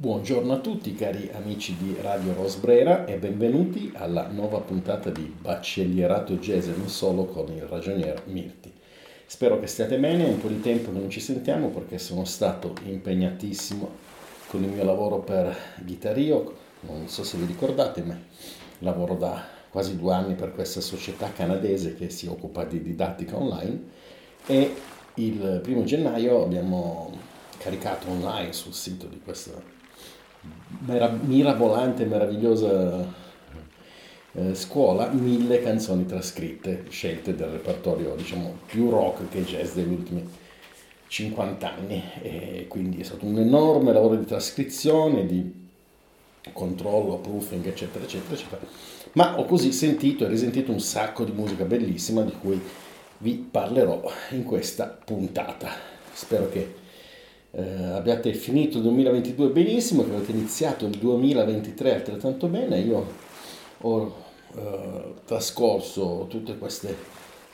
Buongiorno a tutti cari amici di Radio Rosbrera e benvenuti alla nuova puntata di Baccellierato Jazz e non solo con il ragionier Mirti. Spero che stiate bene, è un po' di tempo che non ci sentiamo perché sono stato impegnatissimo con il mio lavoro per Guitario, non so se vi ricordate ma lavoro da quasi due anni per questa società canadese che si occupa di didattica online e il primo gennaio abbiamo caricato online sul sito di questa mirabolante, meravigliosa eh, scuola, mille canzoni trascritte, scelte del repertorio diciamo più rock che jazz degli ultimi 50 anni e quindi è stato un enorme lavoro di trascrizione, di controllo, proofing, eccetera, eccetera, eccetera. Ma ho così sentito e risentito un sacco di musica bellissima di cui vi parlerò in questa puntata. Spero che eh, abbiate finito il 2022 benissimo, che avete iniziato il 2023 altrettanto bene. Io ho eh, trascorso tutte queste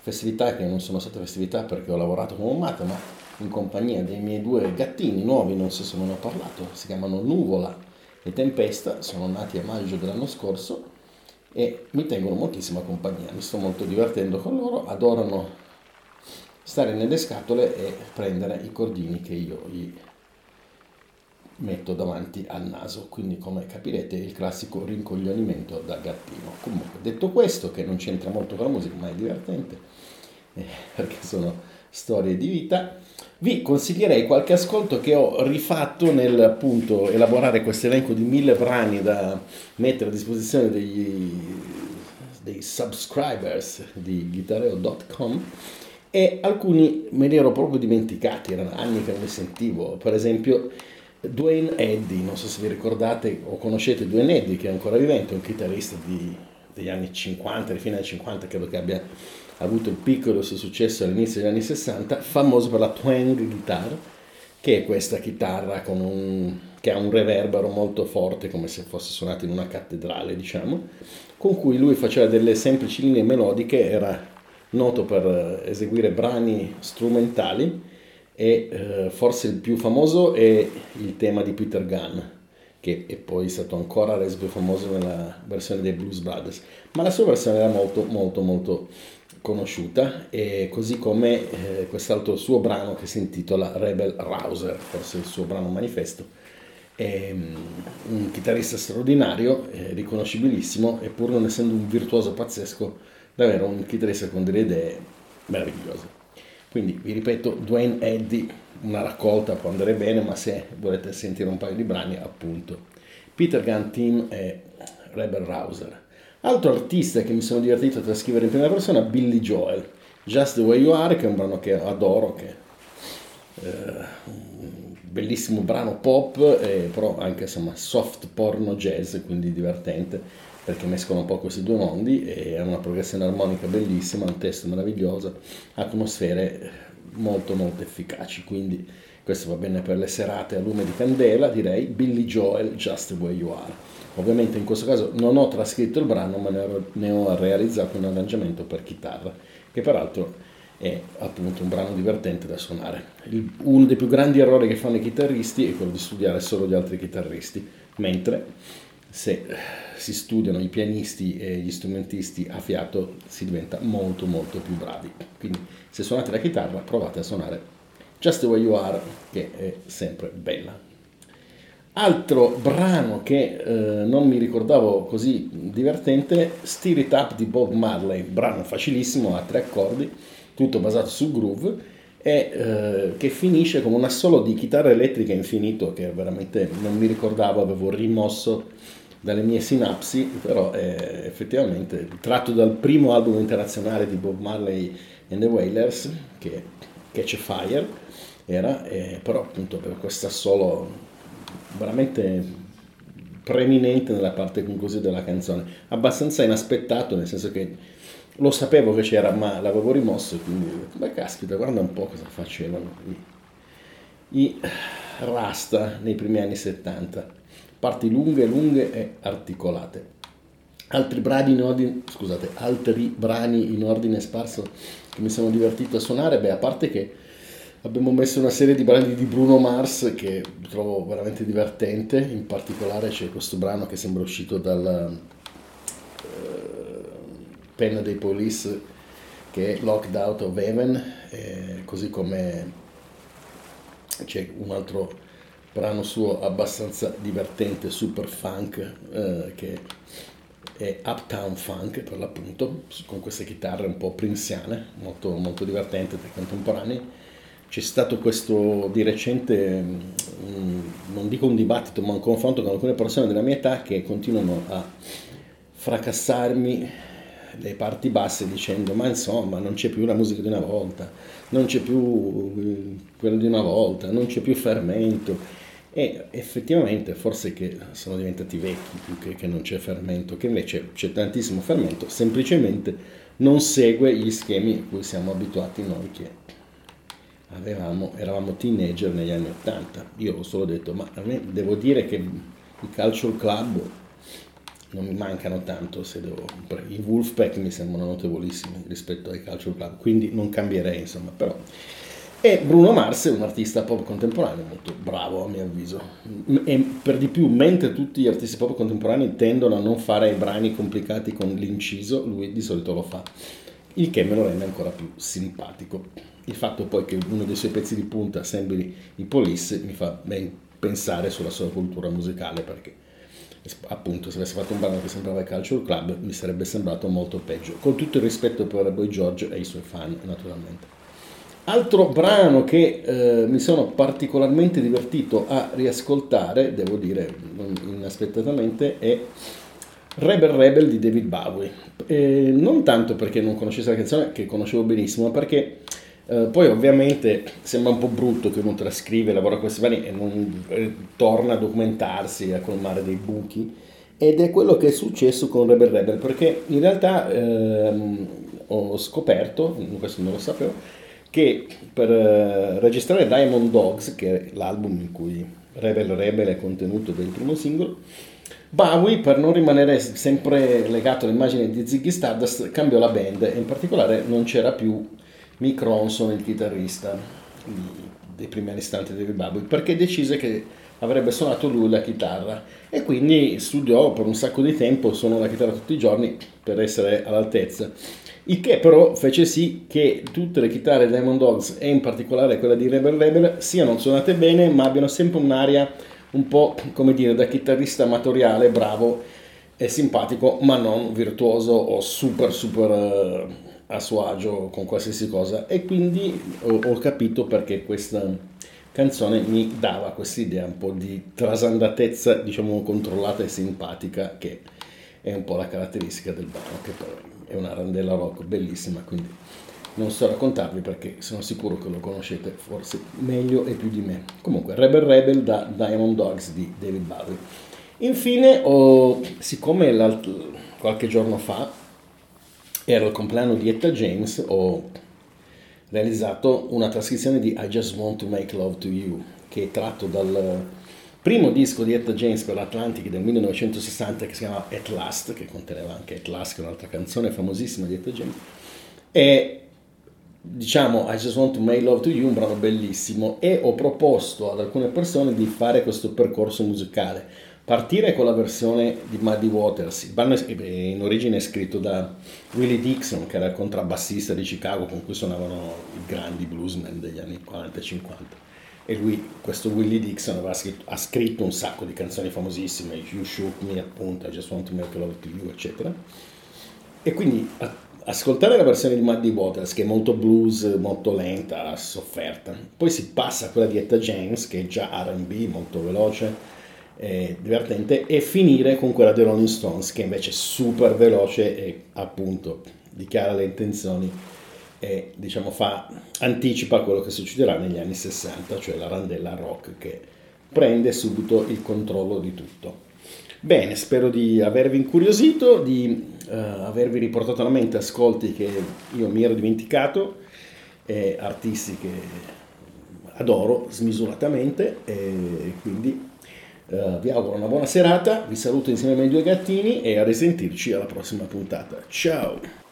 festività che non sono state festività perché ho lavorato come un matto, ma in compagnia dei miei due gattini nuovi, non so se me ne ho parlato, si chiamano Nuvola e Tempesta, sono nati a maggio dell'anno scorso e mi tengono moltissima compagnia, mi sto molto divertendo con loro, adorano stare nelle scatole e prendere i cordini che io gli metto davanti al naso, quindi come capirete il classico rincoglionimento da gattino. Comunque, detto questo, che non c'entra molto con la musica, ma è divertente, eh, perché sono storie di vita, vi consiglierei qualche ascolto che ho rifatto nel appunto elaborare questo elenco di mille brani da mettere a disposizione degli, dei subscribers di guitareo.com e alcuni me li ero proprio dimenticati, erano anni che non li sentivo, per esempio Dwayne Eddy, non so se vi ricordate o conoscete Dwayne Eddy che è ancora vivente, un chitarrista di, degli anni 50, di fine anni 50, credo che abbia avuto il piccolo suo successo all'inizio degli anni 60, famoso per la twang guitar, che è questa chitarra un, che ha un reverbero molto forte, come se fosse suonato in una cattedrale, diciamo, con cui lui faceva delle semplici linee melodiche, era noto per eh, eseguire brani strumentali e eh, forse il più famoso è il tema di Peter Gunn, che è poi stato ancora reso più famoso nella versione dei Blues Brothers, ma la sua versione era molto molto molto conosciuta e così come eh, quest'altro suo brano che si intitola Rebel Rouser, forse il suo brano manifesto. È um, un chitarrista straordinario, eh, riconoscibilissimo, e pur non essendo un virtuoso pazzesco, davvero un chitarrista con delle idee meravigliose. Quindi vi ripeto, Dwayne Eddy, una raccolta può andare bene, ma se volete sentire un paio di brani, appunto, Peter Gunn Team e Rebel Rouser. Altro artista che mi sono divertito a trascrivere in prima persona, Billy Joel, Just the Way You Are, che è un brano che adoro, che è eh, un bellissimo brano pop, eh, però anche insomma soft porno jazz, quindi divertente perché mescolano un po' questi due mondi e hanno una progressione armonica bellissima, un testo meraviglioso, atmosfere molto molto efficaci, quindi questo va bene per le serate a lume di candela, direi Billy Joel, Just the Way You Are. Ovviamente in questo caso non ho trascritto il brano, ma ne ho realizzato un arrangiamento per chitarra, che peraltro è appunto un brano divertente da suonare. Il, uno dei più grandi errori che fanno i chitarristi è quello di studiare solo gli altri chitarristi, mentre se si studiano i pianisti e gli strumentisti a fiato si diventa molto molto più bravi. Quindi se suonate la chitarra provate a suonare Just the Way You Are che è sempre bella. Altro brano che eh, non mi ricordavo così divertente, Steer It Up di Bob Marley, brano facilissimo a tre accordi, tutto basato sul groove e eh, che finisce con un assolo di chitarra elettrica infinito che veramente non mi ricordavo, avevo rimosso dalle mie sinapsi, però è effettivamente tratto dal primo album internazionale di Bob Marley and the Wailers, che Catch a Fire era, eh, però appunto per questo assolo veramente preeminente nella parte conclusiva della canzone, abbastanza inaspettato, nel senso che lo sapevo che c'era, ma l'avevo rimosso, quindi beh caspita, guarda un po' cosa facevano i, i Rasta nei primi anni 70 parti lunghe, lunghe e articolate. Altri brani in ordine, scusate, altri brani in ordine sparso che mi sono divertito a suonare, beh, a parte che abbiamo messo una serie di brani di Bruno Mars che trovo veramente divertente, in particolare c'è questo brano che sembra uscito dalla uh, penna dei Police che è Locked Out of Heaven, eh, così come c'è un altro brano suo abbastanza divertente, super funk, eh, che è Uptown Funk per l'appunto, con queste chitarre un po' prinziane, molto, molto divertente dai contemporanei. C'è stato questo di recente, um, non dico un dibattito, ma un confronto con alcune persone della mia età che continuano a fracassarmi le parti basse dicendo ma insomma non c'è più la musica di una volta, non c'è più eh, quello di una volta, non c'è più fermento e effettivamente forse che sono diventati vecchi più che, che non c'è fermento, che invece c'è tantissimo fermento, semplicemente non segue gli schemi a cui siamo abituati noi che avevamo, eravamo teenager negli anni 80. Io ho solo detto, ma a me devo dire che i cultural club non mi mancano tanto se devo... I Wolfpack mi sembrano notevolissimi rispetto ai cultural club, quindi non cambierei insomma, però e Bruno Mars è un artista pop contemporaneo molto bravo a mio avviso. E per di più, mentre tutti gli artisti pop contemporanei tendono a non fare brani complicati con l'inciso, lui di solito lo fa, il che me lo rende ancora più simpatico. Il fatto poi che uno dei suoi pezzi di punta sembri i Police mi fa ben pensare sulla sua cultura musicale perché appunto se avesse fatto un brano che sembrava il Culture Club mi sarebbe sembrato molto peggio con tutto il rispetto per Boy George e i suoi fan naturalmente Altro brano che eh, mi sono particolarmente divertito a riascoltare, devo dire inaspettatamente, è Rebel Rebel di David Bowie. Eh, non tanto perché non conoscessi la canzone, che conoscevo benissimo, ma perché eh, poi ovviamente sembra un po' brutto che uno trascrive, lavora questi brani e non eh, torna a documentarsi, a colmare dei buchi. Ed è quello che è successo con Rebel Rebel, perché in realtà ehm, ho scoperto, questo non lo sapevo, che per uh, registrare Diamond Dogs, che è l'album in cui Rebel Rebel è contenuto del primo singolo, Bowie, per non rimanere sempre legato all'immagine di Ziggy Stardust, cambiò la band e in particolare non c'era più Mick Ronson, il chitarrista dei primi anni istanti di David Bowie, perché decise che avrebbe suonato lui la chitarra. E quindi studiò per un sacco di tempo, suonò la chitarra tutti i giorni per essere all'altezza. Il che però fece sì che tutte le chitarre Diamond Dogs e in particolare quella di Rebel Rebel siano suonate bene ma abbiano sempre un'aria un po' come dire da chitarrista amatoriale bravo e simpatico ma non virtuoso o super super uh, a suo agio con qualsiasi cosa e quindi ho, ho capito perché questa canzone mi dava questa idea un po' di trasandatezza diciamo controllata e simpatica che è un po' la caratteristica del brano che poi è una randella rock bellissima, quindi non so raccontarvi perché sono sicuro che lo conoscete forse meglio e più di me. Comunque, Rebel Rebel da Diamond Dogs di David Bowie. Infine, ho, siccome qualche giorno fa era il compleanno di Etta James, ho realizzato una trascrizione di I Just Want to Make Love to You, che è tratto dal primo disco di Etta James per l'Atlantic del 1960 che si chiama At Last, che conteneva anche At Last, che è un'altra canzone famosissima di Etta James, e diciamo I Just Want to Make Love to You, un brano bellissimo, e ho proposto ad alcune persone di fare questo percorso musicale. Partire con la versione di Muddy Waters, il brano in origine è scritto da Willie Dixon, che era il contrabbassista di Chicago con cui suonavano i grandi bluesmen degli anni 40 e 50 e lui, questo Willie Dixon, scritto, ha scritto un sacco di canzoni famosissime, You Shoot Me, appunto, I Just Want to Make Love to You, eccetera. E quindi ascoltare la versione di Muddy Waters, che è molto blues, molto lenta, sofferta, poi si passa a quella di Etta James, che è già RB, molto veloce, eh, divertente, e finire con quella dei Rolling Stones, che invece è super veloce e appunto dichiara le intenzioni e diciamo, fa, anticipa quello che succederà negli anni 60, cioè la randella rock che prende subito il controllo di tutto. Bene, spero di avervi incuriosito, di uh, avervi riportato alla mente ascolti che io mi ero dimenticato, eh, artisti che adoro smisuratamente e quindi uh, vi auguro una buona serata, vi saluto insieme ai miei due gattini e a risentirci alla prossima puntata. Ciao!